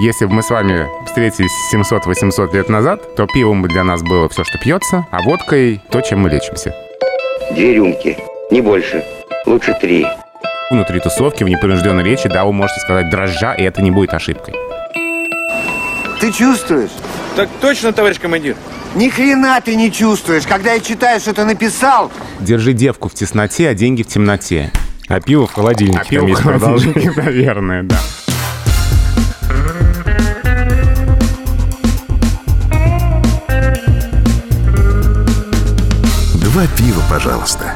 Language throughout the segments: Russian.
Если бы мы с вами встретились 700-800 лет назад, то пивом бы для нас было все, что пьется, а водкой то, чем мы лечимся. Две рюмки, не больше. Лучше три. Внутри тусовки, в непринужденной речи, да, вы можете сказать дрожжа, и это не будет ошибкой. Ты чувствуешь? Так точно, товарищ командир. Ни хрена ты не чувствуешь. Когда я читаю, что ты написал, Держи девку в тесноте, а деньги в темноте. А пиво в холодильнике. А пиво в холодильнике, наверное, да. Пожалуйста.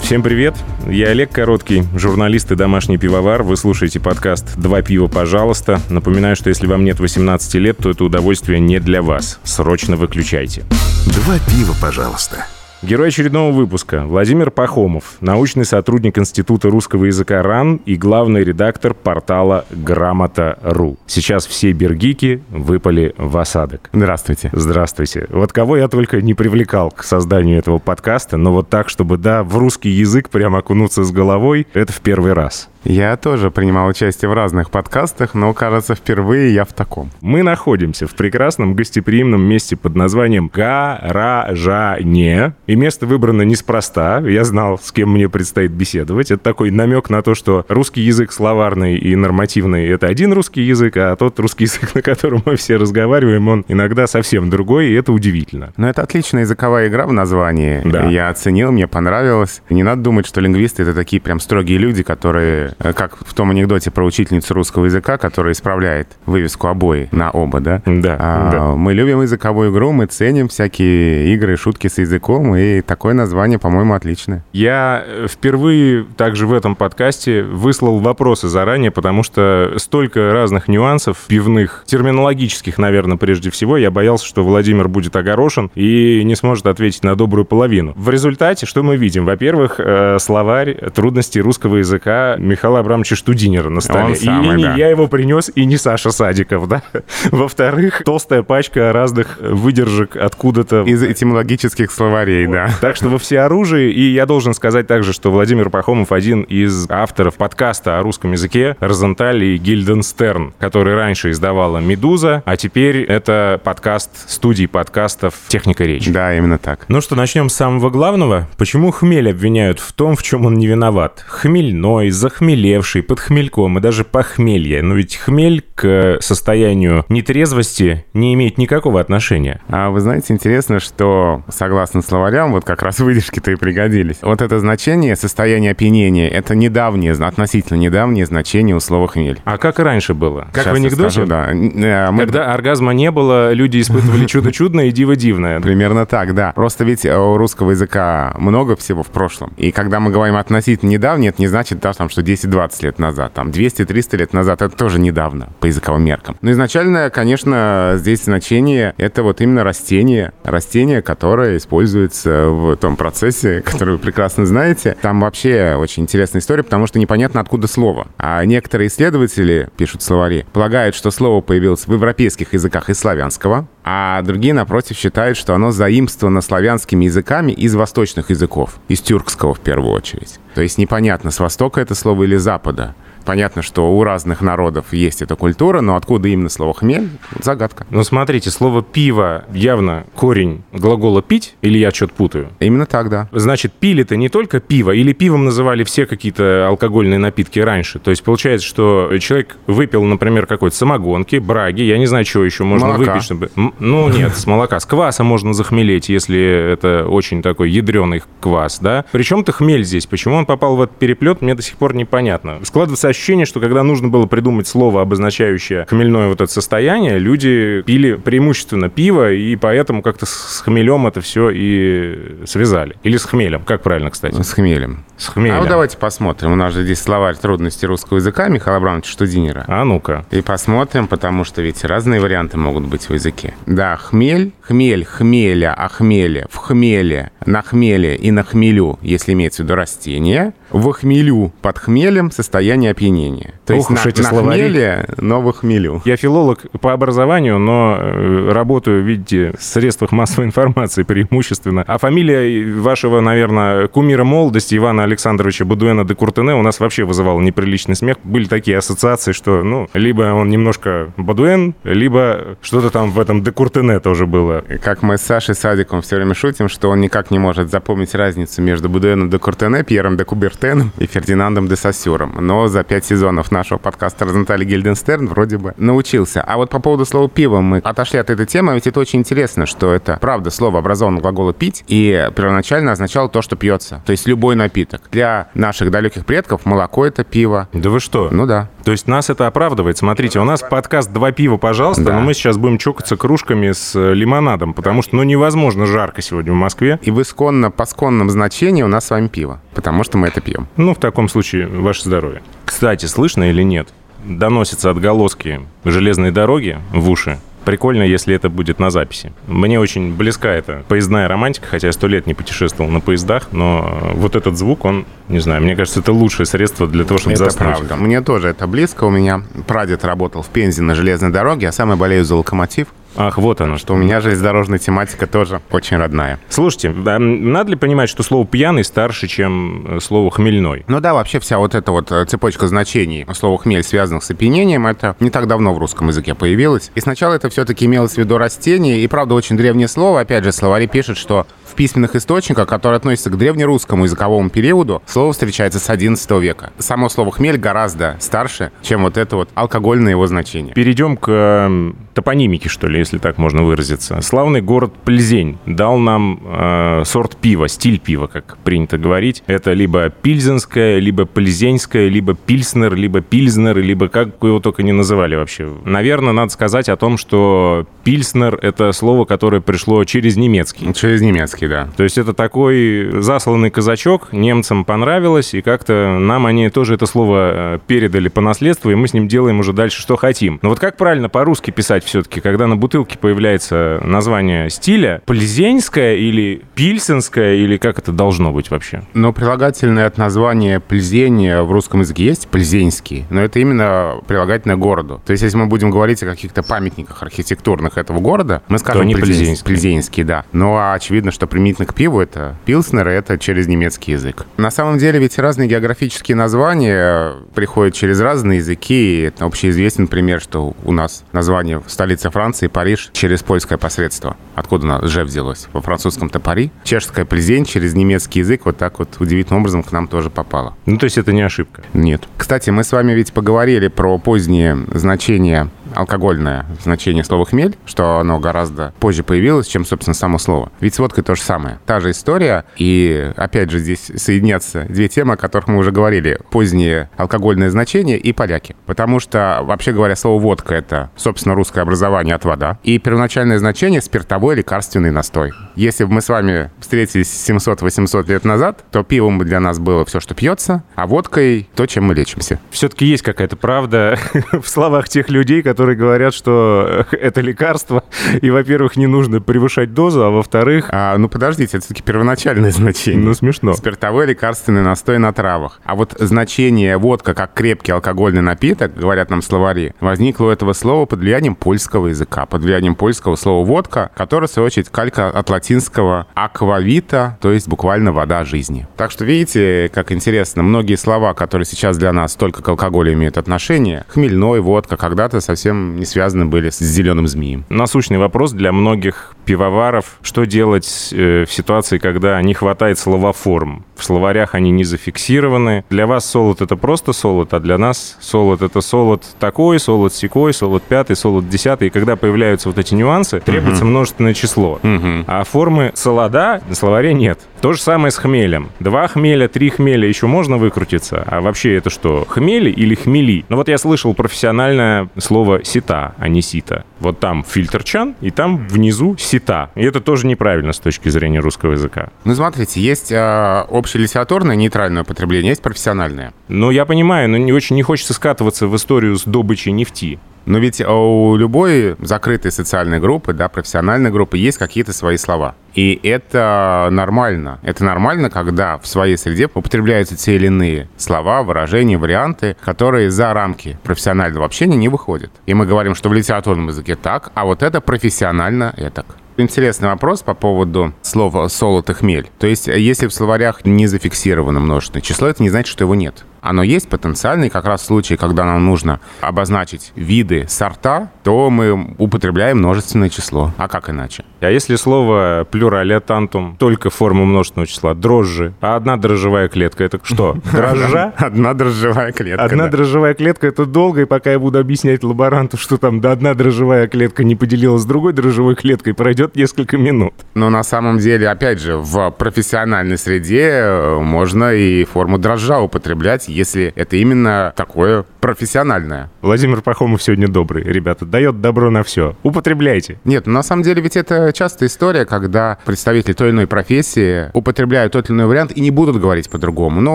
Всем привет, я Олег Короткий, журналист и домашний пивовар. Вы слушаете подкаст «Два пива, пожалуйста». Напоминаю, что если вам нет 18 лет, то это удовольствие не для вас. Срочно выключайте. Два пива, пожалуйста. Герой очередного выпуска Владимир Пахомов, научный сотрудник Института русского языка РАН и главный редактор портала Грамота.ру. Сейчас все бергики выпали в осадок. Здравствуйте. Здравствуйте. Вот кого я только не привлекал к созданию этого подкаста, но вот так, чтобы, да, в русский язык прям окунуться с головой, это в первый раз. Я тоже принимал участие в разных подкастах, но, кажется, впервые я в таком. Мы находимся в прекрасном гостеприимном месте под названием Гаражане. И место выбрано неспроста. Я знал, с кем мне предстоит беседовать. Это такой намек на то, что русский язык словарный и нормативный — это один русский язык, а тот русский язык, на котором мы все разговариваем, он иногда совсем другой, и это удивительно. Но это отличная языковая игра в названии. Да. Я оценил, мне понравилось. Не надо думать, что лингвисты — это такие прям строгие люди, которые, как в том анекдоте про учительницу русского языка, которая исправляет вывеску обои на оба, да? Да, А, да. Мы любим языковую игру, мы ценим всякие игры, шутки с языком, и такое название, по-моему, отличное. Я э, впервые также в этом подкасте выслал вопросы заранее, потому что столько разных нюансов пивных, терминологических, наверное, прежде всего. Я боялся, что Владимир будет огорошен и не сможет ответить на добрую половину. В результате что мы видим? Во-первых, э, словарь трудностей русского языка Михаила Абрамовича Штудинера на столе. Он и самый, не да. я его принес, и не Саша Садиков, да? Во-вторых, толстая пачка разных выдержек откуда-то Из этимологических словарей, да. так что во всеоружии. И я должен сказать также, что Владимир Пахомов один из авторов подкаста о русском языке «Розенталь и Гильденстерн», который раньше издавала «Медуза», а теперь это подкаст студии подкастов «Техника речи». Да, именно так. Ну что, начнем с самого главного. Почему хмель обвиняют в том, в чем он не виноват? Хмельной, захмелевший, под хмельком и даже похмелье. Но ведь хмель к состоянию нетрезвости не имеет никакого отношения. А вы знаете, интересно, что согласно словарям, вот как раз выдержки-то и пригодились. Вот это значение состояние опьянения, это недавнее, относительно недавнее значение у слова хмель. А как и раньше было? Как Сейчас в анекдоте? скажу, да. Э, мы- Когда оргазма не было, люди испытывали чудо чудное и диво дивное. Примерно так, да. Просто ведь э, у русского языка много всего в прошлом. И когда мы говорим относительно недавнее, это не значит, да, там, что 10-20 лет назад. Там 200-300 лет назад это тоже недавно по языковым меркам. Но изначально, конечно, здесь значение это вот именно растение. Растение, которое используется в том процессе, который вы прекрасно знаете. Там вообще очень интересная история, потому что непонятно, откуда слово. А некоторые исследователи, пишут словари, полагают, что слово появилось в европейских языках из славянского, а другие, напротив, считают, что оно заимствовано славянскими языками из восточных языков, из тюркского в первую очередь. То есть непонятно, с востока это слово или запада. Понятно, что у разных народов есть эта культура, но откуда именно слово «хмель» — загадка. Но смотрите, слово «пиво» явно корень глагола «пить», или я что-то путаю? Именно так, да. Значит, пили-то не только пиво, или пивом называли все какие-то алкогольные напитки раньше. То есть получается, что человек выпил, например, какой-то самогонки, браги, я не знаю, чего еще можно Молока. выпить, чтобы... Ну, нет, с молока. С кваса можно захмелеть, если это очень такой ядреный квас, да? Причем-то хмель здесь. Почему он попал в этот переплет, мне до сих пор непонятно. Складывается ощущение, что когда нужно было придумать слово, обозначающее хмельное вот это состояние, люди пили преимущественно пиво, и поэтому как-то с хмелем это все и связали. Или с хмелем, как правильно, кстати? С хмелем. С хмелем. А вот давайте посмотрим. У нас же здесь словарь трудностей русского языка Михаила Абрамовича Штудинера. А ну-ка. И посмотрим, потому что ведь разные варианты могут быть в языке. Да, хмель, хмель, хмеля, о хмеле, в хмеле, на хмеле и на хмелю, если имеется в виду растение, в хмелю, под хмелем состояние опьянения. То есть Ох уж на, эти на словари. хмеле, но в хмелю. Я филолог по образованию, но э, работаю, видите, в средствах массовой информации преимущественно. А фамилия вашего, наверное, кумира молодости Ивана Александровича Будуэна де Куртене у нас вообще вызывал неприличный смех. Были такие ассоциации, что, ну, либо он немножко Будуэн, либо что-то там в этом де Куртене тоже было. Как мы с Сашей Садиком все время шутим, что он никак не может запомнить разницу между Будуэном де Куртене, Пьером де Кубертеном и Фердинандом де Сассюром. Но за пять сезонов нашего подкаста Розентали Гильденстерн вроде бы научился. А вот по поводу слова «пиво» мы отошли от этой темы, ведь это очень интересно, что это, правда, слово образовано глагола «пить», и первоначально означало то, что пьется. То есть любой напиток. Для наших далеких предков молоко — это пиво. Да вы что? Ну да. То есть нас это оправдывает. Смотрите, у нас подкаст «Два пива, пожалуйста», Да. но мы сейчас будем чокаться кружками с э, лимонадом, потому что, ну, невозможно жарко сегодня в Москве. И в исконно посконном значении у нас с вами пиво, потому что мы это пьем. Ну, в таком случае, ваше здоровье. Кстати, слышно или нет? Доносятся отголоски железной дороги в уши. Прикольно, если это будет на записи. Мне очень близка эта поездная романтика, хотя я сто лет не путешествовал на поездах, но вот этот звук, он, не знаю, мне кажется, это лучшее средство для того, чтобы Это заснуть. правда. Мне тоже это близко. У меня прадед работал в Пензе на железной дороге, а сам я болею за локомотив. Ах, вот оно что. У меня железнодорожная тематика тоже очень родная. Слушайте, а надо ли понимать, что слово «пьяный» старше, чем э, слово «хмельной»? Ну да, вообще вся вот эта вот э, цепочка значений слова «хмель», связанных с опьянением, это не так давно в русском языке появилось. И сначала это все-таки имелось в виду растение, и правда очень древнее слово. Опять же, словари пишут, что в письменных источниках, которые относятся к древнерусскому языковому периоду, слово встречается с XI века. Само слово «хмель» гораздо старше, чем вот это вот алкогольное его значение. Перейдем к топонимике, что ли, если так можно выразиться. Славный город Пльзень дал нам э, сорт пива, стиль пива, как принято говорить. Это либо пильзенское, либо пльзенское, либо пильснер, либо пильзнер, либо как его только не называли вообще. Наверное, надо сказать о том, что пильснер — это слово, которое пришло через немецкий. Через немецкий, да. То есть это такой засланный казачок, немцам понравилось, и как-то нам они тоже это слово э, передали по наследству, и мы с ним делаем уже дальше, что хотим. Но вот как правильно по-русски писать все-таки, когда на бутылке появляется название стиля, пльзенское или пильсенское, или как это должно быть вообще? Но прилагательное от названия пльзения в русском языке есть пльзенский, но это именно прилагательное городу. То есть, если мы будем говорить о каких-то памятниках архитектурных этого города, мы скажем пльзенские. пльзенский, да. Но очевидно, что применительно к пиву это пилснер, это через немецкий язык. На самом деле ведь разные географические названия приходят через разные языки. И это общеизвестен пример, что у нас название в столице Франции, Париж, через польское посредство. Откуда у нас «же» взялось? Во французском-то Пари. Чешская пльзень через немецкий язык вот так вот удивительным образом к нам тоже попала. Ну, то есть это не ошибка. Нет. Кстати, мы с вами ведь поговорили про позднее значение алкогольное значение слова «хмель», что оно гораздо позже появилось, чем, собственно, само слово. Ведь с водкой то же самое. Та же история, и, опять же, здесь соединятся две темы, о которых мы уже говорили. Позднее алкогольное значение и поляки. Потому что, вообще говоря, слово «водка» — это, собственно, русское образование от вода. И первоначальное значение — спиртовой лекарственный настой. Если бы мы с вами встретились 700-800 лет назад, то пивом для нас было все, что пьется, а водкой — то, чем мы лечимся. Все-таки есть какая-то правда в словах тех людей, которые говорят, что э, это лекарство, и, во-первых, не нужно превышать дозу, а во-вторых, А, ну, подождите, это все-таки первоначальное значение. ну, смешно. Спиртовой лекарственный настой на травах. А вот значение водка как крепкий алкогольный напиток, говорят нам словари, возникло у этого слова под влиянием польского языка, под влиянием польского слова водка, которое, в свою очередь, калька от латинского аквавита, то есть буквально вода жизни. Так что видите, как интересно, многие слова, которые сейчас для нас только к алкоголю имеют отношение, хмельной, водка, когда-то совсем не связаны были с зеленым змеем. Насущный вопрос для многих пивоваров. Что делать э, в ситуации, когда не хватает словоформ? В словарях они не зафиксированы. Для вас солод — это просто солод, а для нас солод — это солод такой, солод секой, солод пятый, солод десятый. И когда появляются вот эти нюансы, требуется множественное число. А формы солода на словаре нет. То же самое с хмелем. Два хмеля, три хмеля еще можно выкрутиться. А вообще это что, хмели или хмели? Ну вот я слышал профессиональное слово сита, а не сита. Вот там фильтр-чан, и там внизу сита. И это тоже неправильно с точки зрения русского языка. Ну, смотрите, есть э, общелитературное нейтральное употребление, есть профессиональное. Ну, я понимаю, но не очень не хочется скатываться в историю с добычей нефти. Но ведь у любой закрытой социальной группы, да, профессиональной группы есть какие-то свои слова. И это нормально. Это нормально, когда в своей среде употребляются те или иные слова, выражения, варианты, которые за рамки профессионального общения не выходят. И мы говорим, что в литературном языке так, а вот это профессионально этак. Интересный вопрос по поводу слова «солод» «хмель». То есть, если в словарях не зафиксировано множественное число, это не значит, что его нет оно есть потенциальный, как раз в случае, когда нам нужно обозначить виды, сорта, то мы употребляем множественное число. А как иначе? А если слово плюралиатантум только форма множественного числа, дрожжи, а одна дрожжевая клетка, это что? Дрожжа? Одна дрожжевая клетка, Одна дрожжевая клетка — это долго, и пока я буду объяснять лаборанту, что там да одна дрожжевая клетка не поделилась с другой дрожжевой клеткой, пройдет несколько минут. Но на самом деле, опять же, в профессиональной среде э, можно и форму дрожжа употреблять, если это именно такое профессиональное. Владимир Пахомов сегодня добрый, ребята, дает добро на все. Употребляйте. Нет, на самом деле ведь это частая история, когда представители той или иной профессии употребляют тот или иной вариант и не будут говорить по-другому. Ну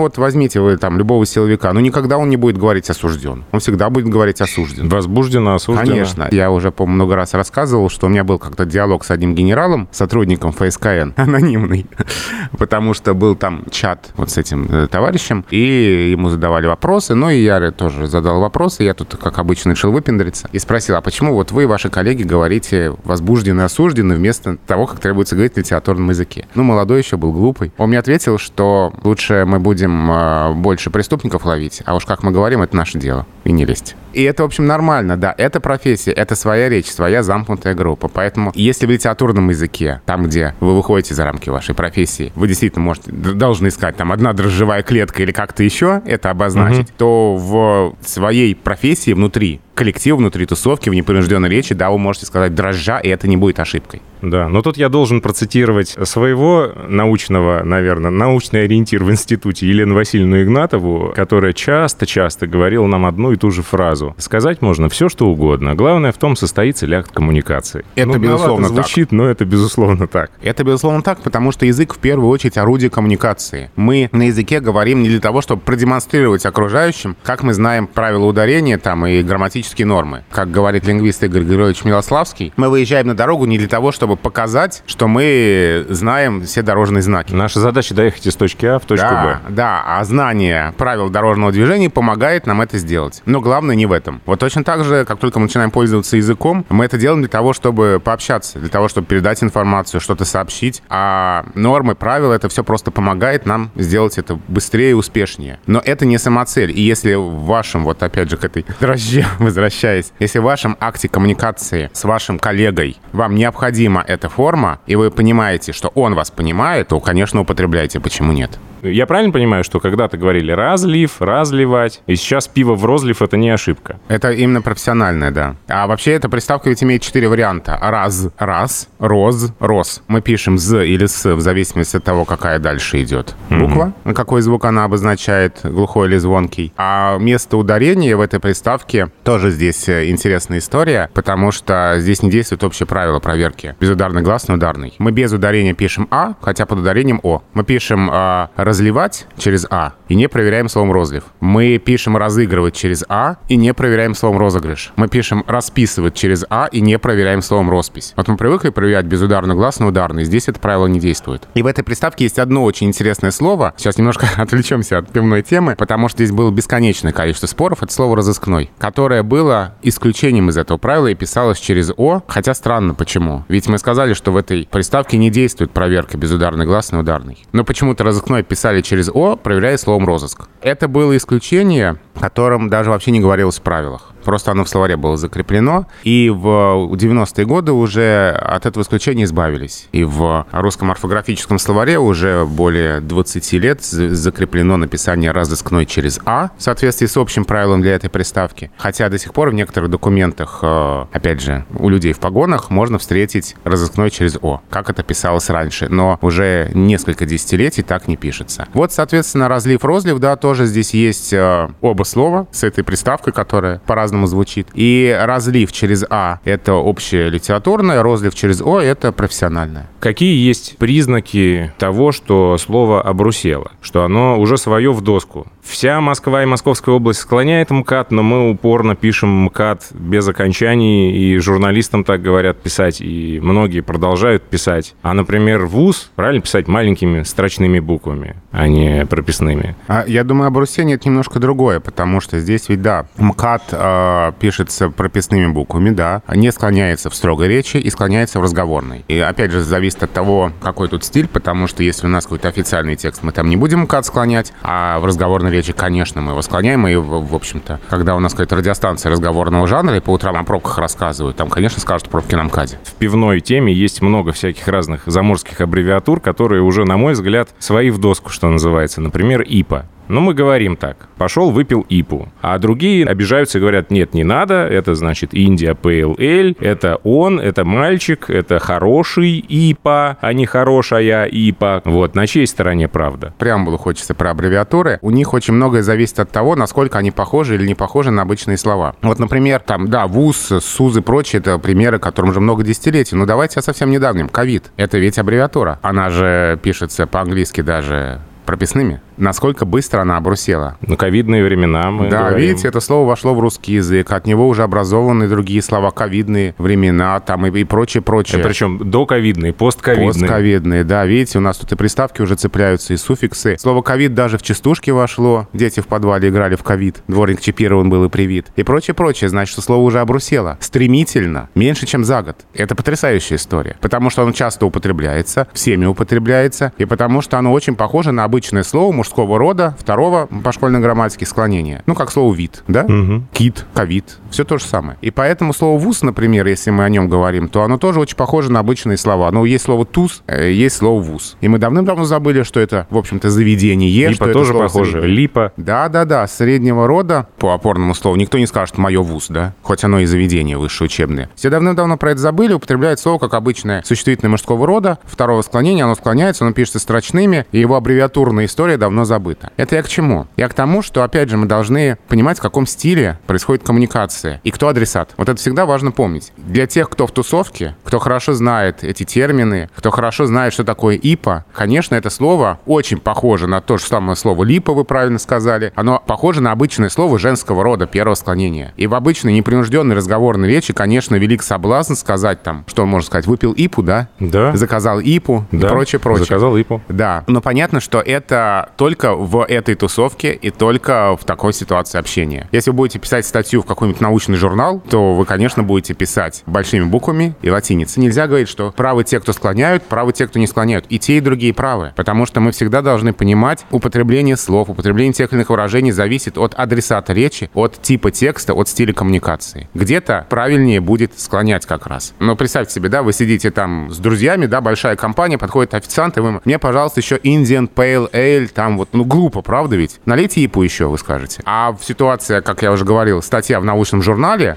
вот возьмите вы там любого силовика, ну никогда он не будет говорить осужден. Он всегда будет говорить осужден. Возбуждено, осуждено. Конечно. Я уже, по много раз рассказывал, что у меня был как-то диалог с одним генералом, сотрудником ФСКН, анонимный, потому что был там чат вот с этим э, товарищем, и ему задавали вопросы, ну и я тоже задал вопросы, я тут, как обычно, решил выпендриться и спросил, а почему вот вы и ваши коллеги говорите возбуждены, осуждены вместо того, как требуется говорить на литературном языке? Ну, молодой еще был, глупый. Он мне ответил, что лучше мы будем э, больше преступников ловить, а уж как мы говорим, это наше дело, и не лезть. И это, в общем, нормально, да. Это профессия, это своя речь, своя замкнутая группа. Поэтому, если в литературном языке, там, где вы выходите за рамки вашей профессии, вы действительно можете, должны искать там одна дрожжевая клетка или как-то еще это обозначить, то в своей профессии внутри коллектива, внутри тусовки, в непринужденной речи, да, вы можете сказать дрожжа, и это не будет ошибкой. Да, но тут я должен процитировать своего научного, наверное, научный ориентир в институте Елену Васильевну Игнатову, которая часто-часто говорила нам одну и ту же фразу. Сказать можно все, что угодно. Главное в том, состоится ли акт коммуникации. Это, Ну, безусловно, многовато звучит, но это безусловно так. Это, безусловно, так, потому что язык в первую очередь орудие коммуникации. Мы на языке говорим не для того, чтобы продемонстрировать окружающим, как мы знаем правила ударения там и грамматические нормы. Как говорит лингвист Игорь Григорьевич Милославский, мы выезжаем на дорогу не для того, чтобы показать, что мы знаем все дорожные знаки. Наша задача доехать из точки А в точку Да, да, а знание правил дорожного движения помогает нам это сделать. Но главное не в этом. Вот точно так же, как только мы начинаем пользоваться языком, мы это делаем для того, чтобы пообщаться, для того, чтобы передать информацию, что-то сообщить. А нормы, правила, это все просто помогает нам сделать это быстрее и успешнее. Но это не самоцель. И если в вашем, вот опять же к этой дрожже возвращаясь, если в вашем акте коммуникации с вашим коллегой вам необходима эта форма, и вы понимаете, что он вас понимает, то, конечно, употребляйте. Почему нет? Я правильно понимаю, что когда-то говорили разлив, разливать, и сейчас пиво в розлив — это не ошибка? Это именно профессиональное, да. А вообще эта приставка ведь имеет четыре варианта. Раз, раз, роз, рос. Мы пишем з или с в зависимости от того, какая дальше идет буква, какой звук она обозначает, глухой или звонкий. А место ударения в этой приставке тоже здесь э, интересная история, потому что здесь не действует общее правило проверки. Безударный гласный, ударный. Мы без ударения пишем а, хотя под ударением о. Мы пишем а, разливать через а и не проверяем словом розлив. Мы пишем разыгрывать через а и не проверяем словом розыгрыш. Мы пишем расписывать через а и не проверяем словом роспись. Вот мы привыкли проверять безударный гласный, ударный. Здесь это правило не действует. И в этой приставке есть одно очень интересное слово. Сейчас немножко отвлечемся от пивной темы, потому что здесь было бесконечное количество споров. Это слово разыскной, которое было исключением из этого правила и писалось через о. Хотя странно, почему? Ведь мы сказали, что в этой приставке не действует проверка безударный гласный, ударный. Но почему-то разыскной писали через о, проверяя словом розыск. Это было исключение, о котором даже вообще не говорилось в правилах. Просто оно в словаре было закреплено. И в 90-е годы уже от этого исключения избавились. И в русском орфографическом словаре уже более 20 лет закреплено написание разыскной через «а» в соответствии с общим правилом для этой приставки. Хотя до сих пор в некоторых документах, э, опять же, у людей в погонах можно встретить разыскной через «о», как это писалось раньше. Но уже несколько десятилетий так не пишется. Вот, соответственно, разлив-розлив, да, тоже здесь есть э, оба слова с этой приставкой, которая по-разному звучит. И разлив через «а» — это общее литературное, розлив через «о» — это профессиональное. Какие есть признаки того, что слово обрусело, что оно уже свое в доску Вся Москва и Московская область склоняет МКАД, но мы упорно пишем МКАД без окончаний, и журналистам так говорят писать, и многие продолжают писать. А, например, ВУЗ правильно писать маленькими строчными буквами, а не прописными. А я думаю, об Русене это немножко другое, потому что здесь ведь, да, МКАД э, пишется прописными буквами, да, не склоняется в строгой речи и склоняется в разговорной. И опять же, зависит от того, какой тут стиль, потому что если у нас какой-то официальный текст, мы там не будем МКАД склонять, а в разговорной речи, конечно, мы его склоняем, и, в, общем-то, когда у нас какая-то радиостанция разговорного жанра, и по утрам о пробках рассказывают, там, конечно, скажут пробки на МКАДе. В пивной теме есть много всяких разных заморских аббревиатур, которые уже, на мой взгляд, свои в доску, что называется. Например, ИПА. Ну, мы говорим так. Пошел, выпил ИПу. А другие обижаются и говорят, нет, не надо. Это значит Индия Ale. Это он, это мальчик, это хороший ИПа, а не хорошая ИПа. Вот, на чьей стороне правда? Преамбулу хочется про аббревиатуры. У них очень многое зависит от того, насколько они похожи или не похожи на обычные слова. Вот, например, там, да, ВУЗ, СУЗ и прочее, это примеры, которым уже много десятилетий. Но давайте о совсем недавнем. Ковид. Это ведь аббревиатура. Она же пишется по-английски даже прописными насколько быстро она обрусела. Ну, ковидные времена мы Да, говорим. видите, это слово вошло в русский язык. От него уже образованы другие слова. Ковидные времена там и, и прочее, прочее. И причем доковидные, постковидные. Постковидные, да. Видите, у нас тут и приставки уже цепляются, и суффиксы. Слово ковид даже в частушке вошло. Дети в подвале играли в ковид. Дворник чипирован был и привит. И прочее, прочее. Значит, что слово уже обрусело. Стремительно. Меньше, чем за год. Это потрясающая история. Потому что оно часто употребляется, всеми употребляется, и потому что оно очень похоже на обычное слово мужского рода, второго по школьной грамматике склонения. Ну, как слово «вид», да? Угу. Кит, ковид. Все то же самое. И поэтому слово «вуз», например, если мы о нем говорим, то оно тоже очень похоже на обычные слова. Но есть слово «туз», э, есть слово «вуз». И мы давным-давно забыли, что это, в общем-то, заведение. Липа что тоже похоже. заведение. Липа. Да-да-да, среднего рода, по опорному слову, никто не скажет «моё вуз», да? Хоть оно и заведение высшее учебное. Все давным-давно про это забыли, употребляют слово как обычное существительное мужского рода, второго склонения, оно склоняется, оно пишется строчными, и его аббревиатурная история давно забыта. Это я к чему? Я к тому, что, опять же, мы должны понимать, в каком стиле происходит коммуникация и кто адресат. Вот это всегда важно помнить. Для тех, кто в тусовке, кто хорошо знает эти термины, кто хорошо знает, что такое ИПа, конечно, это слово очень похоже на то же самое слово «липа», вы правильно сказали. Оно похоже на обычное слово женского рода, первого склонения. И в обычной непринужденной разговорной речи, конечно, велик соблазн сказать там, что можно сказать, выпил ИПу, да? Да. Заказал ИПу Да. и прочее, прочее. Заказал ИПу. Да, но понятно, что это только в этой тусовке и только в такой ситуации общения. Если вы будете писать статью в какой-нибудь научный журнал, то вы, конечно, будете писать большими буквами и латиницей. Нельзя говорить, что правы те, кто склоняют, правы те, кто не склоняют. И те, и другие правы. Потому что мы всегда должны понимать, употребление слов, употребление тех или иных выражений зависит от адресата речи, от типа текста, от стиля коммуникации. Где-то правильнее будет склонять как раз. Но представьте себе, да, вы сидите там с друзьями, да, большая компания, подходит официант, и вы мне, пожалуйста, еще Indian Pale Ale, там вот, ну, глупо, правда ведь? Налейте ипу еще, вы скажете. А в ситуации, как я уже говорил, статья в научном журнале,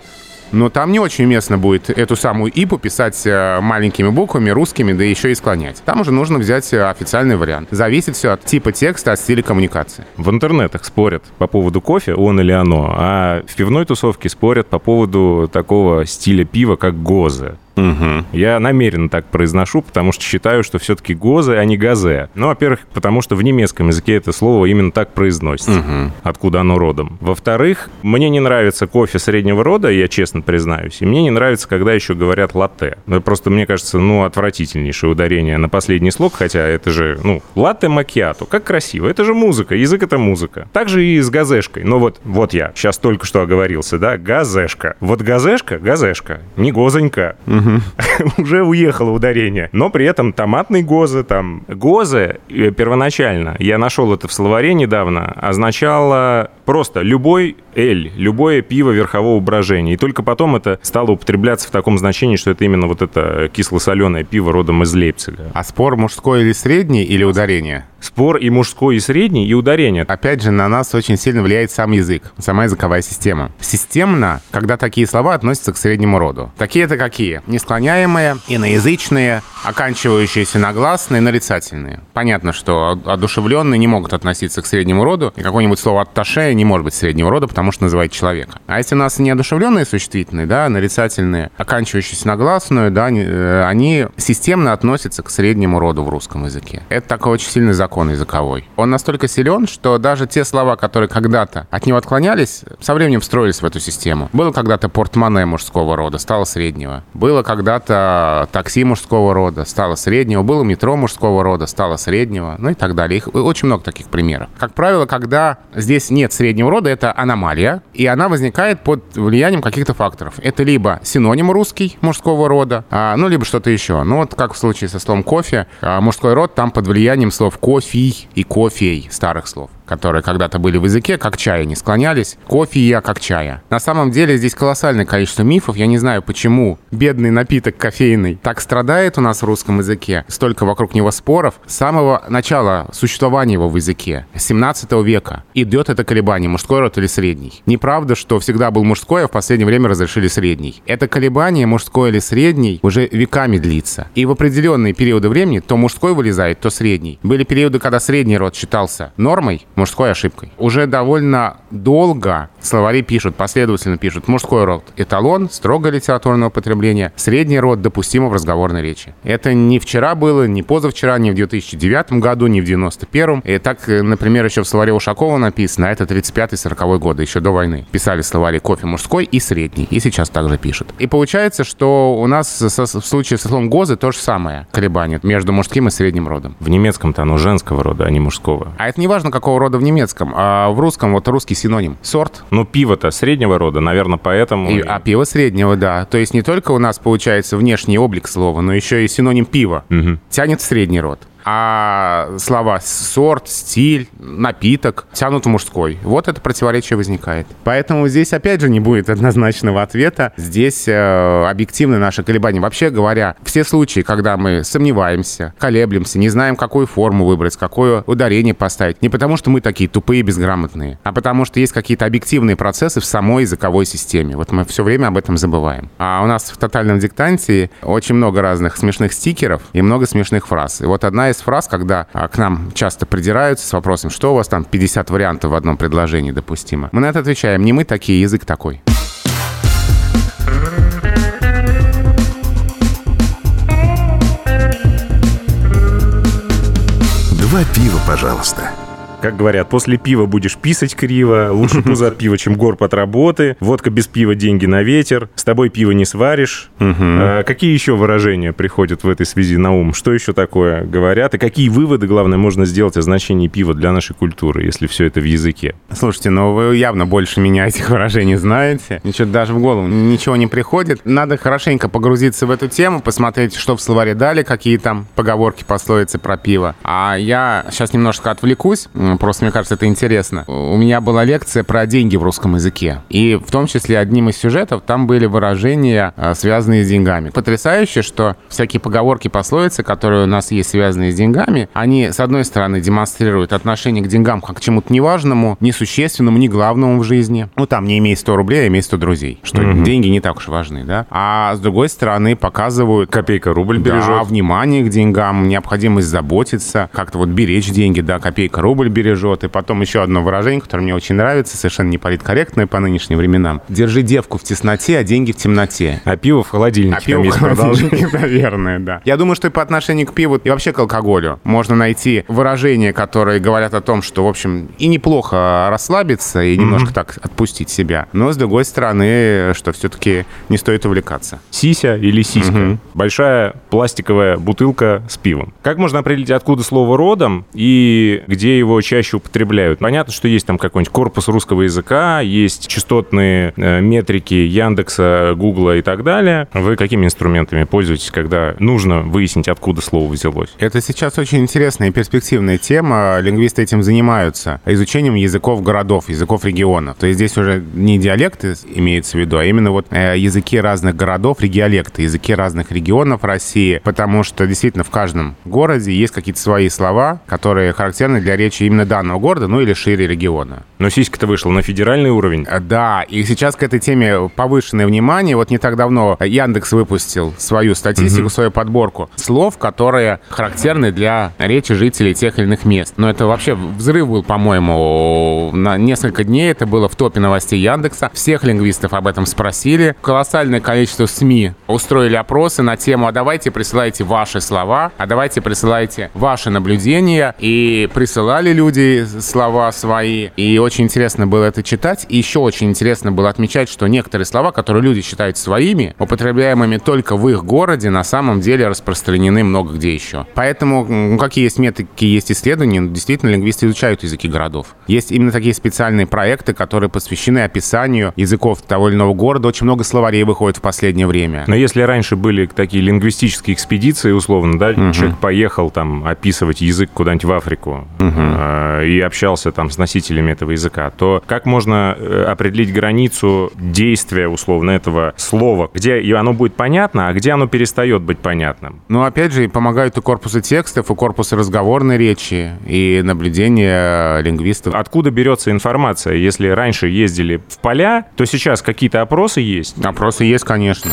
но там не очень уместно будет эту самую ипу писать э, маленькими буквами, русскими, да еще и склонять. Там уже нужно взять э, официальный вариант. Зависит все от типа текста, от стиля коммуникации. В интернетах спорят по поводу кофе, он или оно, а в пивной тусовке спорят по поводу такого стиля пива, как гоза. Я намеренно так произношу, потому что считаю, что все-таки гозы, а не газе. Ну, во-первых, потому что в немецком языке это слово именно так произносится, откуда оно родом. Во-вторых, мне не нравится кофе среднего рода, я честно признаюсь, и мне не нравится, когда еще говорят латте. Ну, Просто мне кажется, ну, отвратительнейшее ударение на последний слог, хотя это же, ну, латте макиато, как красиво, это же музыка, язык это музыка. Так же и с газешкой. Но вот, вот я сейчас только что оговорился, да, газешка. Вот газешка, газешка, не гозонька. Уже уехало ударение. Но при этом томатный гозы, там, гозы э, первоначально, я нашел это в словаре недавно, означало просто любой эль, любое пиво верхового брожения. И только потом это стало употребляться в таком значении, что это именно вот это кисло-соленое пиво родом из Лейпцига. А спор мужской или средний, или ударение? Спор и мужской, и средний, и ударение. Опять же, на нас очень сильно влияет сам язык, сама языковая система. Системно, когда такие слова относятся к среднему роду. Такие-то какие? Несклоняемые, иноязычные, оканчивающиеся на гласные, нарицательные. Понятно, что одушевленные не могут относиться к среднему роду, и какое-нибудь слово «атташе» не может быть среднего рода, потому что называет человека. А если у нас неодушевленные существительные, да, нарицательные, оканчивающиеся на гласную, да, э, они системно относятся к среднему роду в русском языке. Это такой очень сильный закон закон языковой. Он настолько силен, что даже те слова, которые когда-то от него отклонялись, со временем встроились в эту систему. Было когда-то портмоне мужского рода, стало среднего. Было когда-то такси мужского рода, стало среднего. Было метро мужского рода, стало среднего. Ну и так далее. Их очень много таких примеров. Как правило, когда здесь нет среднего рода, это аномалия, и она возникает под влиянием каких-то факторов. Это либо синоним русский мужского рода, а, ну, либо что-то еще. Ну, вот как в случае со словом кофе, а, мужской род там под влиянием слов кофе и кофей, старых слов которые когда-то были в языке, как чай, не склонялись. Кофе я как чая. На самом деле здесь колоссальное количество мифов. Я не знаю, почему бедный напиток кофейный так страдает у нас в русском языке. Столько вокруг него споров. С самого начала существования его в языке, 17 века, идет это колебание, мужской род или средний. Неправда, что всегда был мужской, а в последнее время разрешили средний. Это колебание, мужской или средний, уже веками длится. И в определенные периоды времени то мужской вылезает, то средний. Были периоды, когда средний род считался нормой, мужской ошибкой. Уже довольно долго словари пишут, последовательно пишут, мужской род – эталон, строго литературного потребления, средний род допустимо в разговорной речи. Это не вчера было, не позавчера, не в 2009 году, не в 91-м. И так, например, еще в словаре Ушакова написано, это 35-40 годы, еще до войны. Писали словари кофе мужской и средний, и сейчас также пишут. И получается, что у нас со, в случае со словом «гозы» то же самое колебание между мужским и средним родом. В немецком-то оно женского рода, а не мужского. А это не важно, какого рода в немецком, а в русском вот русский синоним. Сорт. Ну, пиво-то среднего рода, наверное, поэтому... И, а пиво среднего, да. То есть не только у нас получается внешний облик слова, но еще и синоним пива. Угу. Тянет в средний род а слова сорт, стиль, напиток тянут в мужской. Вот это противоречие возникает. Поэтому здесь, опять же, не будет однозначного ответа. Здесь э, объективны наши колебания. Вообще говоря, все случаи, когда мы сомневаемся, колеблемся, не знаем, какую форму выбрать, какое ударение поставить, не потому что мы такие тупые и безграмотные, а потому что есть какие-то объективные процессы в самой языковой системе. Вот мы все время об этом забываем. А у нас в тотальном диктанте очень много разных смешных стикеров и много смешных фраз. И вот одна из фраз, когда а, к нам часто придираются с вопросом, что у вас там 50 вариантов в одном предложении допустимо. Мы на это отвечаем, не мы такие, язык такой. Два пива, пожалуйста. Как говорят, после пива будешь писать криво, лучше пузо от пива, чем горб от работы, водка без пива, деньги на ветер, с тобой пиво не сваришь. А, какие еще выражения приходят в этой связи на ум? Что еще такое говорят? И какие выводы, главное, можно сделать о значении пива для нашей культуры, если все это в языке? Слушайте, ну вы явно больше меня этих выражений знаете. Ничего даже в голову ничего не приходит. Надо хорошенько погрузиться в эту тему, посмотреть, что в словаре дали, какие там поговорки, пословицы про пиво. А я сейчас немножко отвлекусь, просто мне кажется, это интересно. У меня была лекция про деньги в русском языке. И в том числе одним из сюжетов там были выражения, а, связанные с деньгами. Потрясающе, что всякие поговорки, пословицы, которые у нас есть, связанные с деньгами, они, с одной стороны, демонстрируют отношение к деньгам как к чему-то неважному, несущественному, не главному в жизни. Ну, там, не имей 100 рублей, а имей 100 друзей. Что mm-hmm. деньги не так уж важны, да? А с другой стороны, показывают... Копейка рубль бережет. Да, внимание к деньгам, необходимость заботиться, как-то вот беречь деньги, да, копейка рубль бережет. И потом еще одно выражение, которое мне очень нравится, совершенно не политкорректное по нынешним временам. Держи девку в тесноте, а деньги в темноте. А пиво в холодильнике. А пиво в холодильнике, наверное, да. Я думаю, что и по отношению к пиву, и вообще к алкоголю можно найти выражения, которые говорят о том, что, в общем, и неплохо расслабиться, и немножко mm-hmm. так отпустить себя. Но, с другой стороны, что все-таки не стоит увлекаться. Сися или сиська. Mm-hmm. Большая пластиковая бутылка с пивом. Как можно определить, откуда слово родом и где его чаще употребляют? Понятно, что есть там какой-нибудь корпус русского языка, есть частотные э, метрики Яндекса, Гугла и так далее. Вы какими инструментами пользуетесь, когда нужно выяснить, откуда слово взялось? Это сейчас очень интересная и перспективная тема. Лингвисты этим занимаются. Изучением языков городов, языков регионов. То есть здесь уже не диалекты имеется в виду, а именно вот э, языки разных городов, региолекты, языки разных регионов России. Потому что действительно в каждом городе есть какие-то свои слова, которые характерны для речи именно районы данного города, ну или шире региона. Но сиська-то вышла на федеральный уровень. Э, Да, и сейчас к этой теме повышенное внимание. Вот не так давно Яндекс выпустил свою статистику, свою подборку слов, которые характерны для речи жителей тех или иных мест. Но это вообще взрыв был, по-моему, на несколько дней. Это было в топе новостей Яндекса. Всех лингвистов об этом спросили. Колоссальное количество СМИ устроили опросы на тему, а давайте присылайте ваши слова, а давайте присылайте ваши наблюдения. И присылали люди слова свои. И очень интересно было это читать. И еще очень интересно было отмечать, что некоторые слова, которые люди считают своими, употребляемыми только в их городе, на самом деле распространены много где еще. Поэтому, ну, какие есть методики, есть исследования, действительно, лингвисты изучают языки городов. Есть именно такие специальные проекты, которые посвящены описанию языков того или иного города. Очень много словарей выходит в последнее время. Но если раньше были такие лингвистические экспедиции, условно, да, человек поехал там описывать язык куда-нибудь в Африку э, и общался там с носителями этого языка, то как можно э, определить границу действия, условно, этого слова, где оно будет понятно, а где оно перестает быть понятным? Но опять же, помогают и корпусы текстов, и корпусы разговорной речи, и наблюдения лингвистов. Откуда берется информация? Если раньше ездили в поля, то сейчас какие-то опросы есть. Опросы есть, конечно.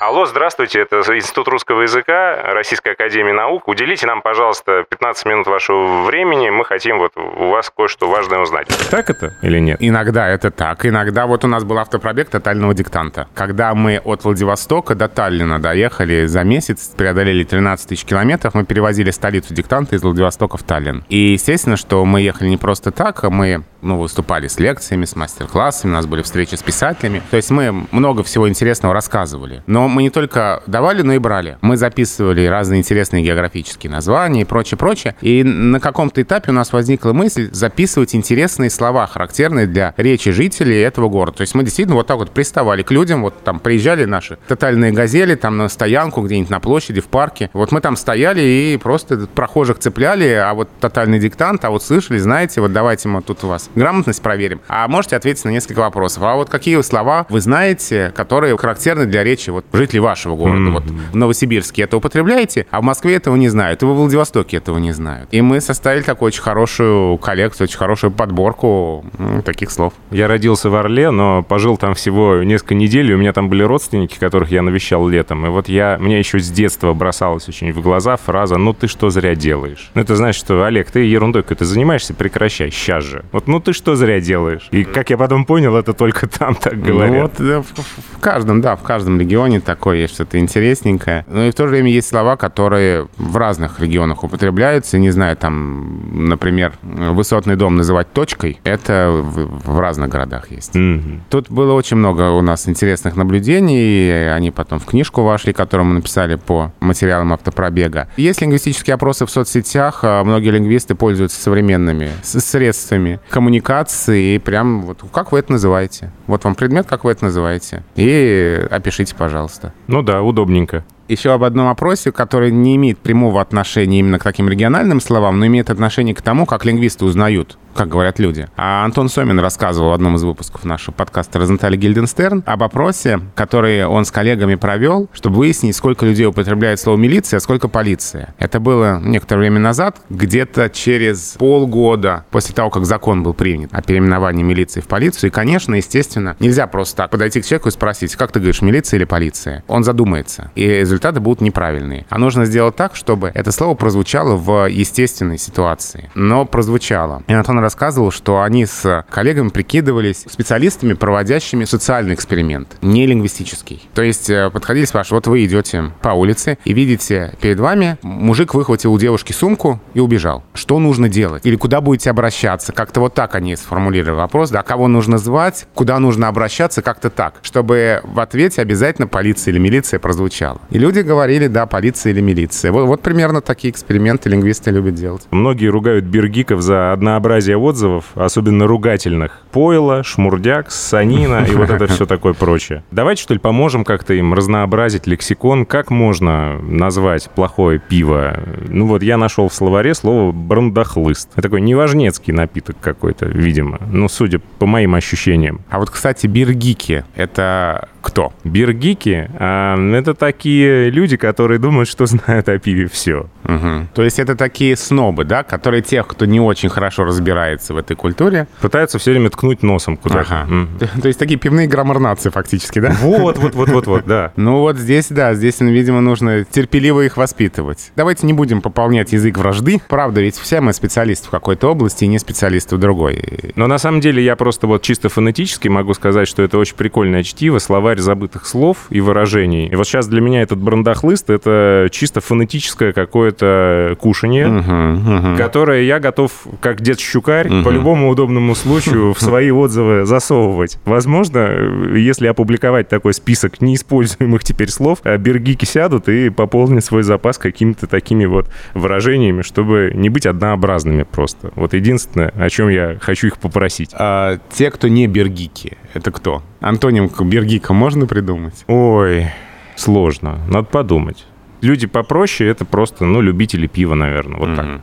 Алло, здравствуйте, это Институт русского языка, Российская Академия Наук. Уделите нам, пожалуйста, 15 минут вашего времени. Мы хотим вот у вас кое-что важное узнать. Так это или нет? Иногда это так. Иногда вот у нас был автопробег тотального диктанта. Когда мы от Владивостока до Таллина доехали за месяц, преодолели 13 тысяч километров, мы перевозили столицу диктанта из Владивостока в Таллин. И естественно, что мы ехали не просто так, а мы ну, выступали с лекциями, с мастер-классами, у нас были встречи с писателями. То есть мы много всего интересного рассказывали. Но мы не только давали, но и брали. Мы записывали разные интересные географические названия и прочее, прочее. И на каком-то этапе у нас возникла мысль записывать интересные слова, характерные для речи жителей этого города. То есть мы действительно вот так вот приставали к людям, вот там приезжали наши тотальные газели там на стоянку где-нибудь на площади, в парке. Вот мы там стояли и просто прохожих цепляли, а вот тотальный диктант, а вот слышали, знаете, вот давайте мы тут у вас грамотность проверим. А можете ответить на несколько вопросов. А вот какие слова вы знаете, которые характерны для речи вот жителей вашего города? Мгм. Вот в Новосибирске это употребляете, а в Москве этого не знают, и во Владивостоке этого не знают. И мы составили такую очень хорошую коллекцию, очень хорошую подборку м, таких слов. Я родился в Орле, но пожил там всего несколько недель, и у меня там были родственники, которых я навещал летом. И вот я, мне еще с детства бросалась очень в глаза фраза «ну ты что зря делаешь?». Ну это значит, что, Олег, ты ерундой какой-то занимаешься, прекращай, сейчас же. Вот ну ты что зря делаешь? И как я потом понял, это только там так говорят. Ну, вот в, каждом, да, в каждом регионе такое есть что-то интересненькое. Но и в то же время есть слова, которые в разных регионах употребляются. Не знаю, там, например, высотный дом называть точкой, это в, в разных городах есть. Мгм. Тут было очень много у нас интересных наблюдений, они потом в книжку вошли, которую мы написали по материалам автопробега. Есть лингвистические опросы в соцсетях, а многие лингвисты пользуются современными средствами коммуникации, и прям вот как вы это называете? Вот вам предмет, как вы это называете? И опишите, пожалуйста. Ну да, удобненько. Еще об одном опросе, который не имеет прямого отношения именно к таким региональным словам, но имеет отношение к тому, как лингвисты узнают, как говорят люди. А Антон Сомин рассказывал в одном из выпусков нашего подкаста «Розенталь Гильденстерн» об опросе, который он с коллегами провел, чтобы выяснить, сколько людей употребляет слово «милиция», а сколько «полиция». Это было некоторое время назад, где-то через полгода после того, как закон был принят о переименовании милиции в полицию. И, конечно, естественно, нельзя просто так подойти к человеку и спросить, как ты говоришь, милиция или полиция? Он задумается, и результаты будут неправильные. А нужно сделать так, чтобы это слово прозвучало в естественной ситуации. Но прозвучало. И Антон рассказывал, что они с коллегами прикидывались специалистами, проводящими социальный эксперимент, не лингвистический. То есть э, подходили, спрашивали, вот вы идете по улице и видите перед вами мужик выхватил у девушки сумку и убежал. Что нужно делать? Или куда будете обращаться? Как-то вот так они сформулировали вопрос, да, кого нужно звать, куда нужно обращаться, как-то так, чтобы в ответе обязательно полиция или милиция прозвучала. И люди говорили, да, полиция или милиция. Вот, вот примерно такие эксперименты лингвисты любят делать. Многие ругают бергиков за однообразие отзывов, особенно ругательных. Пойло, шмурдяк, санина и вот это все такое прочее. Давайте, что ли, поможем как-то им разнообразить лексикон. Как можно назвать плохое пиво? Ну вот я нашел в словаре слово брандахлыст. Это такой неважнецкий напиток какой-то, видимо. Ну, судя по моим ощущениям. А вот, кстати, биргики — это кто? Биргики а, это такие люди, которые думают, что знают о пиве все. Мгм. То есть это такие снобы, да, которые тех, кто не очень хорошо разбирается в этой культуре. Пытаются все время ткнуть носом куда-то. Ага. М. То есть такие пивные граммар-нации фактически, да? Вот, вот, вот, вот, вот, да. Ну вот здесь, да, здесь, видимо, нужно терпеливо их воспитывать. Давайте не будем пополнять язык вражды. Правда, ведь все мы специалисты в какой-то области и не специалисты в другой. Но на самом деле я просто вот чисто фонетически могу сказать, что это очень прикольное чтиво, словарь забытых слов и выражений. И вот сейчас для меня этот брандахлыст — это чисто фонетическое какое-то кушание, Мгм, мгм. которое я готов, как дед Щукарь, по любому удобному случаю в свои отзывы засовывать. Возможно, э, если опубликовать такой список неиспользуемых теперь слов, а бергики сядут и пополнят свой запас какими-то такими вот выражениями, чтобы не быть однообразными просто. Вот единственное, о чем я хочу их попросить. А те, кто не бергики, это кто? Антоним бергика можно придумать? Ой, сложно. Надо подумать. Люди попроще — это просто, ну, любители пива, наверное. Вот так.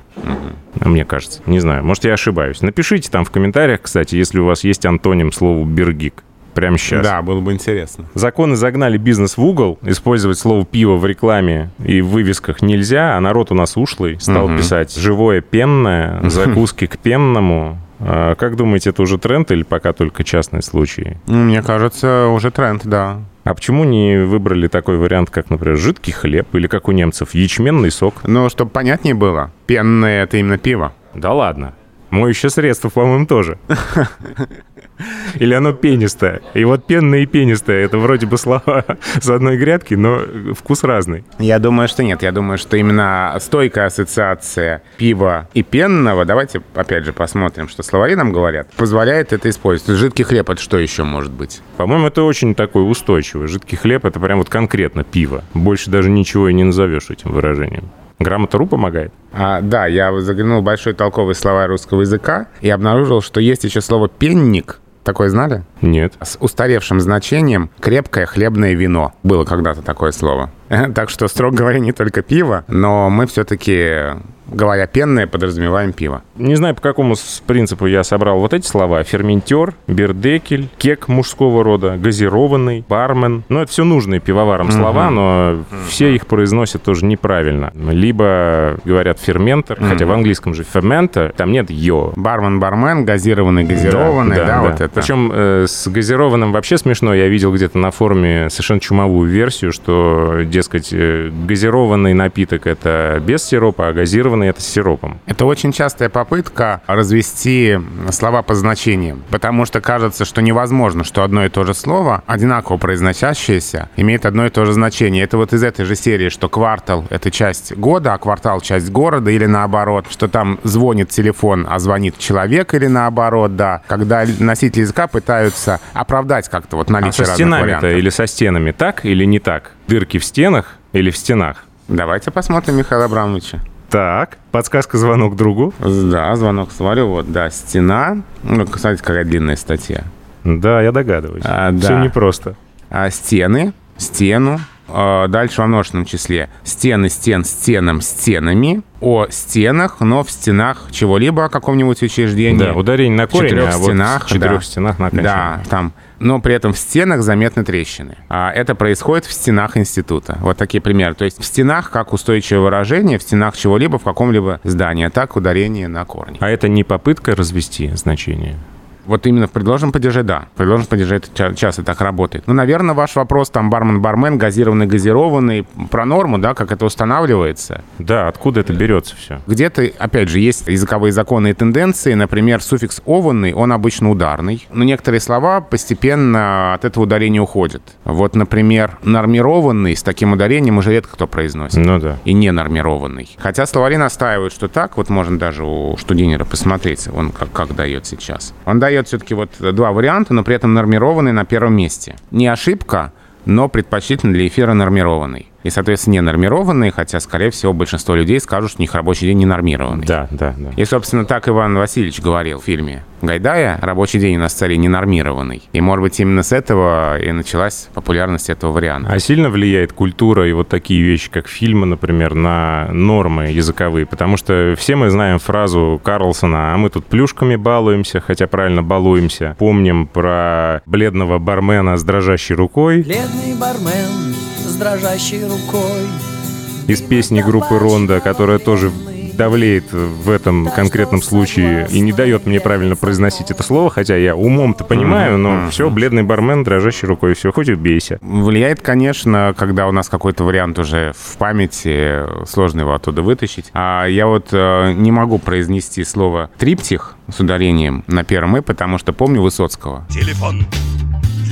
А Мне кажется. Не знаю, может, я ошибаюсь. Напишите там в комментариях, кстати, если у вас есть антоним слову «бергик». Прямо сейчас. Да, было бы интересно. Законы загнали бизнес в угол. Использовать слово «пиво» в рекламе и в вывесках нельзя, а народ у нас ушлый. Стал Мгм. писать «живое пенное», «закуски к пенному». А как думаете, это уже тренд или пока только частные случаи? Ну, Мне кажется, уже тренд, да. А почему не выбрали такой вариант, как, например, жидкий хлеб или, как у немцев, ячменный сок? Но чтобы понятнее было, пенное — это именно пиво. Да ладно. Моющее средство, по-моему, тоже. Или оно пенистое. И вот пенное и пенистое — это вроде бы слова с одной грядки, но вкус разный. Я думаю, что нет. Я думаю, что именно стойкая ассоциация пива и пенного, давайте опять же посмотрим, что словари нам говорят, позволяет это использовать. Жидкий хлеб — это что еще может быть? По-моему, это очень такой устойчивый. Жидкий хлеб — это прям вот конкретно пиво. Больше даже ничего и не назовешь этим выражением. Грамота.ру помогает? А, да, я заглянул в большой толковый словарь русского языка и обнаружил, что есть еще слово «пенник». Такое знали? Нет. С устаревшим значением «крепкое хлебное вино». Было когда-то такое слово. Так что, строго говоря, не только пиво, но мы все-таки, говоря пенное, подразумеваем пиво. Не знаю, по какому принципу я собрал вот эти слова. Ферментер, бердекель, кек мужского рода, газированный, бармен. Ну, это все нужные пивоварам слова, но все их произносят тоже неправильно. Либо говорят ферментер, хотя в английском же фермента, там нет йо. Бармен, бармен, газированный, газированный, да, вот это. Причем э, с газированным вообще смешно. Я видел где-то на форуме совершенно чумовую версию, что, дескать, э, газированный напиток это без сиропа, а газированный это с сиропом. Это очень частая попытка развести слова по значениям, потому что кажется, что невозможно, что одно и то же слово, одинаково произносящееся, имеет одно и то же значение. Это вот из этой же серии, что квартал — это часть года, а квартал — часть города, или наоборот, что там звонит телефон, а звонит человек, или наоборот, да. Когда носители языка пытаются оправдать как-то вот А наличие со разных стенами-то вариантов. или со стенами так или не так? Дырки в стенах или в стенах? Давайте посмотрим Михаила Абрамовича. Так, подсказка звонок другу. Да, звонок смотрю, вот, да, стена. Ну, кстати, какая длинная статья. Да, я догадываюсь. А, Все да. непросто. А, стены, стену, а, дальше во множественном числе. Стены, стен, стенам, стенами. О стенах, но в стенах чего-либо, каком-нибудь учреждении. Да, ударение на корень, четырех а вот стенах. в четырех да. стенах на Да, там. Но при этом в стенах заметны трещины. А это происходит в стенах института. Вот такие примеры. То есть в стенах как устойчивое выражение, в стенах чего-либо в каком-либо здании. А так ударение на корни. А это не попытка развести значение? Вот именно в предложенном падеже, да. В предложенном падеже это ча- часто так работает. Ну, наверное, ваш вопрос там бармен-бармен, газированный, газированный, про норму, да, как это устанавливается. Да, откуда это берется все? Где-то, опять же, есть языковые законы и тенденции. Например, суффикс «ованный», он обычно ударный. Но некоторые слова постепенно от этого ударения уходят. Вот, например, «нормированный» с таким ударением уже редко кто произносит. Ну да. И не нормированный. Хотя словари настаивают, что так, вот можно даже у Штудинера посмотреть, он как, как дает сейчас. Он дает все-таки вот два варианта, но при этом нормированный на первом месте. Не ошибка, но предпочтительно для эфира нормированный. И, соответственно, ненормированный, хотя, скорее всего, большинство людей скажут, что у них рабочий день ненормированный. Да, да, да. И, собственно, так Иван Васильевич говорил в фильме Гайдая «Рабочий день у нас в царе ненормированный». И, может быть, именно с этого и началась популярность этого варианта. А сильно влияет культура и вот такие вещи, как фильмы, например, на нормы языковые? Потому что все мы знаем фразу Карлсона «а мы тут плюшками балуемся», хотя правильно балуемся. Помним про бледного бармена с дрожащей рукой. Бледный бармен с дрожащей рукой. Из песни группы Ронда, которая тоже давлеет в этом конкретном случае и не дает мне правильно произносить это слово, хотя я умом-то понимаю, но все, бледный бармен, дрожащей рукой, все, хоть убейся. Влияет, конечно, когда у нас какой-то вариант уже в памяти, сложно его оттуда вытащить. А я вот э, не могу произнести слово «триптих» с ударением на первом «и», потому что помню Высоцкого. Телефон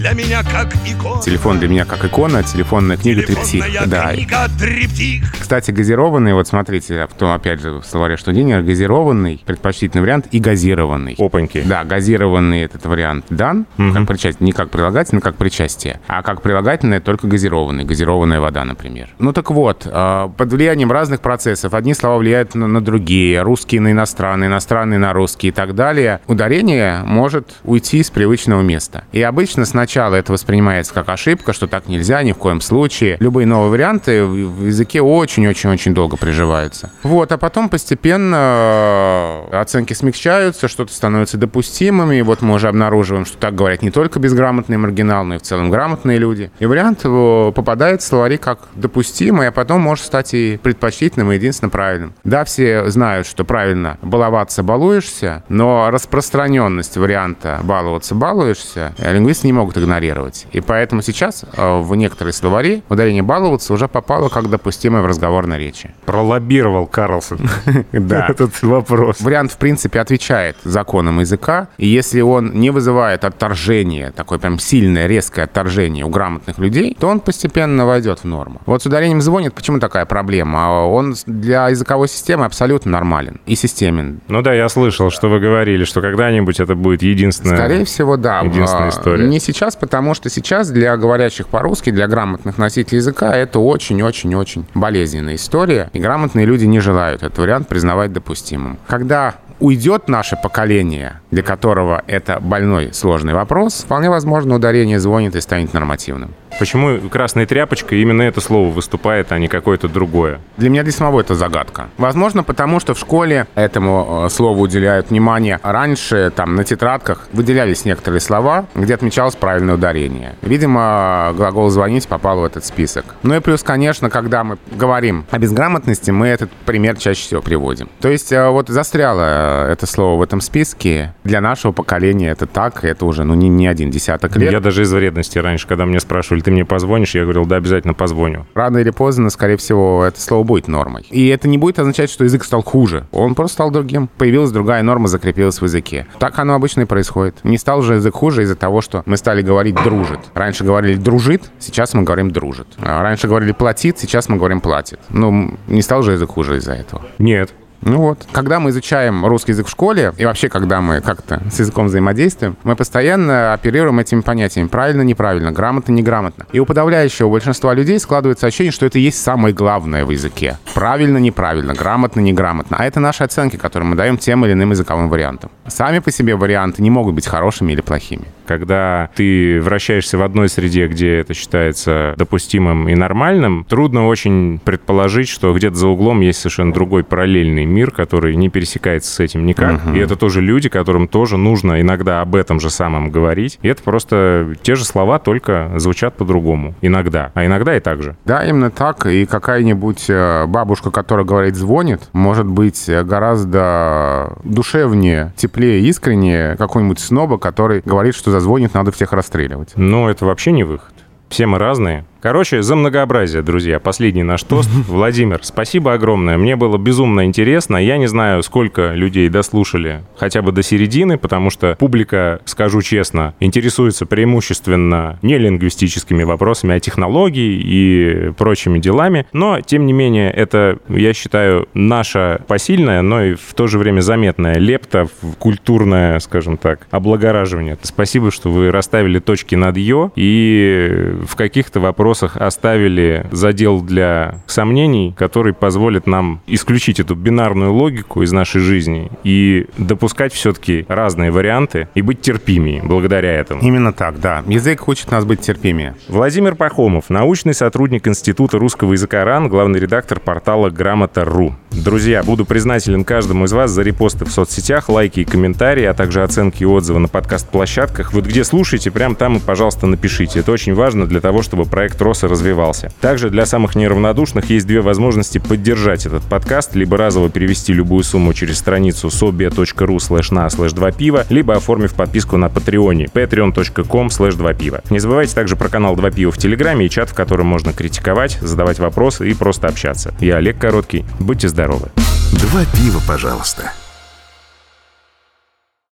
для меня как икона. Телефон для меня как икона, телефонная книга «Триптих». Телефонная Да. книга триптих. Кстати, газированный, вот смотрите, а потом опять же в словаре что денег, газированный, предпочтительный вариант и газированный. Опаньки. Да, газированный этот вариант дан, как причастие, не как прилагательное, как причастие, а как прилагательное только газированный, газированная вода, например. Ну так вот, э, под влиянием разных процессов одни слова влияют на, на другие, русские на иностранные, иностранные на русские и так далее. Ударение может уйти с привычного места. И обычно сначала это воспринимается как ошибка, что так нельзя ни в коем случае. Любые новые варианты в языке очень-очень-очень долго приживаются. Вот, а потом постепенно э, оценки смягчаются, что-то становится допустимым, и вот мы уже обнаруживаем, что так говорят не только безграмотные маргинал, но и в целом грамотные люди. И вариант его попадает в словари как допустимый, а потом может стать и предпочтительным, и единственно правильным. Да, все знают, что правильно баловаться балуешься, но распространенность варианта баловаться балуешься э, лингвисты не могут игнорировать. И поэтому сейчас э, в некоторые словари ударение баловаться уже попало как допустимое в разговорной речи. Пролоббировал Карлсон Да. этот вопрос. Вариант, в принципе, отвечает законам языка, и если он не вызывает отторжение, такое прям сильное, резкое отторжение у грамотных людей, то он постепенно войдет в норму. Вот с ударением звонит, почему такая проблема? А Он для языковой системы абсолютно нормален и системен. Ну да, я слышал, что вы говорили, что когда-нибудь это будет единственное... Скорее всего, да. единственная А, история. Не сейчас, потому что сейчас для говорящих по-русски, для грамотных носителей языка это очень-очень-очень болезненная история. И грамотные люди не желают этот вариант признавать допустимым. Когда уйдет наше поколение, для которого это больной сложный вопрос, вполне возможно ударение звонит и станет нормативным. Почему красная тряпочка именно это слово выступает, а не какое-то другое? Для меня для самого это загадка. Возможно, потому что в школе этому э, слову уделяют внимание. Раньше там на тетрадках выделялись некоторые слова, где отмечалось правильное ударение. Видимо, глагол «звонить» попал в этот список. Ну и плюс, конечно, когда мы говорим о безграмотности, мы этот пример чаще всего приводим. То есть э, вот застряло это слово в этом списке. Для нашего поколения это так, это уже ну, не, не один десяток лет. Я даже из вредности раньше, когда мне спрашивали, ты мне позвонишь, я говорил, да, обязательно позвоню. Рано или поздно, скорее всего, это слово будет нормой. И это не будет означать, что язык стал хуже. Он просто стал другим. Появилась другая норма, закрепилась в языке. Так оно обычно и происходит. Не стал же язык хуже из-за того, что мы стали говорить «дружит». Раньше говорили «дружит», сейчас мы говорим «дружит». А Раньше говорили «платит», сейчас мы говорим «платит». Ну, не стал же язык хуже из-за этого. Нет. Ну вот, когда мы изучаем русский язык в школе, и вообще, когда мы как-то с языком взаимодействуем, мы постоянно оперируем этими понятиями. Правильно, неправильно, грамотно, неграмотно. И у подавляющего большинства людей складывается ощущение, что это и есть самое главное в языке. Правильно, неправильно, грамотно, неграмотно. А это наши оценки, которые мы даем тем или иным языковым вариантам. Сами по себе варианты не могут быть хорошими или плохими. Когда ты вращаешься в одной среде, где это считается допустимым и нормальным, трудно очень предположить, что где-то за углом есть совершенно другой параллельный мир, который не пересекается с этим никак. И это тоже люди, которым тоже нужно иногда об этом же самом говорить. И это просто те же слова, только звучат по-другому. Иногда. А иногда и так же. Да, именно так. И какая-нибудь э, бабушка, которая говорит «звонит», может быть э, гораздо душевнее, теплее, искреннее какой-нибудь сноба, который говорит, что зазвонит, надо всех расстреливать. Но это вообще не выход. Все мы разные. Короче, за многообразие, друзья. Последний наш тост. Владимир, спасибо огромное. Мне было безумно интересно. Я не знаю, сколько людей дослушали хотя бы до середины, потому что публика, скажу честно, интересуется преимущественно не лингвистическими вопросами, а технологией и прочими делами. Но, тем не менее, это, я считаю, наша посильная, но и в то же время заметная лепта в культурное, скажем так, облагораживание. Спасибо, что вы расставили точки над «ё» и в каких-то вопросах вопросах оставили задел для сомнений, который позволит нам исключить эту бинарную логику из нашей жизни и допускать все-таки разные варианты и быть терпимее благодаря этому. Именно так, да. Язык учит нас быть терпимее. Владимир Пахомов, научный сотрудник Института русского языка РАН, главный редактор портала Грамота.ру. Друзья, буду признателен каждому из вас за репосты в соцсетях, лайки и комментарии, а также оценки и отзывы на подкаст-площадках. Вот где слушаете, прям там и, пожалуйста, напишите. Это очень важно для того, чтобы проект рос и развивался. Также для самых неравнодушных есть две возможности поддержать этот подкаст, либо разово перевести любую сумму через страницу sobia.ru slash на slash 2 пива, либо оформив подписку на Патреоне patreon.com slash 2 пива. Не забывайте также про канал 2 пива в Телеграме и чат, в котором можно критиковать, задавать вопросы и просто общаться. Я Олег Короткий. Будьте здоровы. Два пива, пожалуйста.